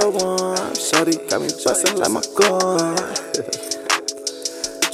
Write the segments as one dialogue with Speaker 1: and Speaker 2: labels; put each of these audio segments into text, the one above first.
Speaker 1: shorty got me bustin' like my gun.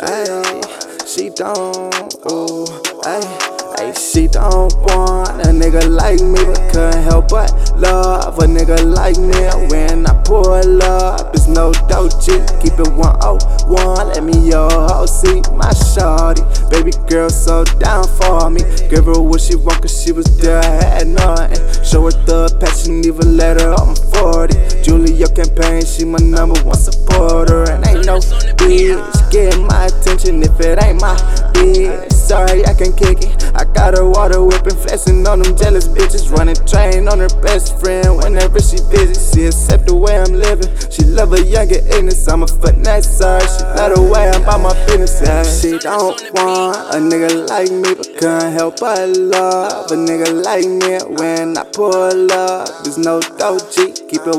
Speaker 1: Ay, she don't, oh, ay. Ay, she don't want a nigga like me, but couldn't help but love a nigga like me. When I pull up, it's no doji. Keep it 101, let me your see my shorty. Baby girl so down for me. Give her what she want, cause she was there, I had nothing. Show her the passion, even let her on 40. Jullio campaign, she my number one supporter. And ain't no bitch get my attention if it ain't my bitch. Sorry, I can kick it. I got her water whipping, flexing on them jealous bitches. Running train on her best friend whenever she visits. She accept the way I'm living. She love a younger ignorance. I'm a finesser. She love the way I'm about my business. Yeah. She don't want a nigga like me, but can't help but love a nigga like me. When I pull up, there's no doji. Keep it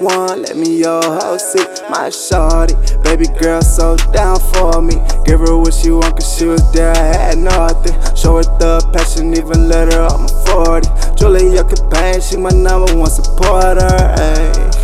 Speaker 1: 101. Let me your hoe see my shorty. Baby girl so down for me. Give her what she want, cause she was there, I had nothing. Show her the passion, even let her off my 40. Jullio campaign, she my number one supporter. Ay.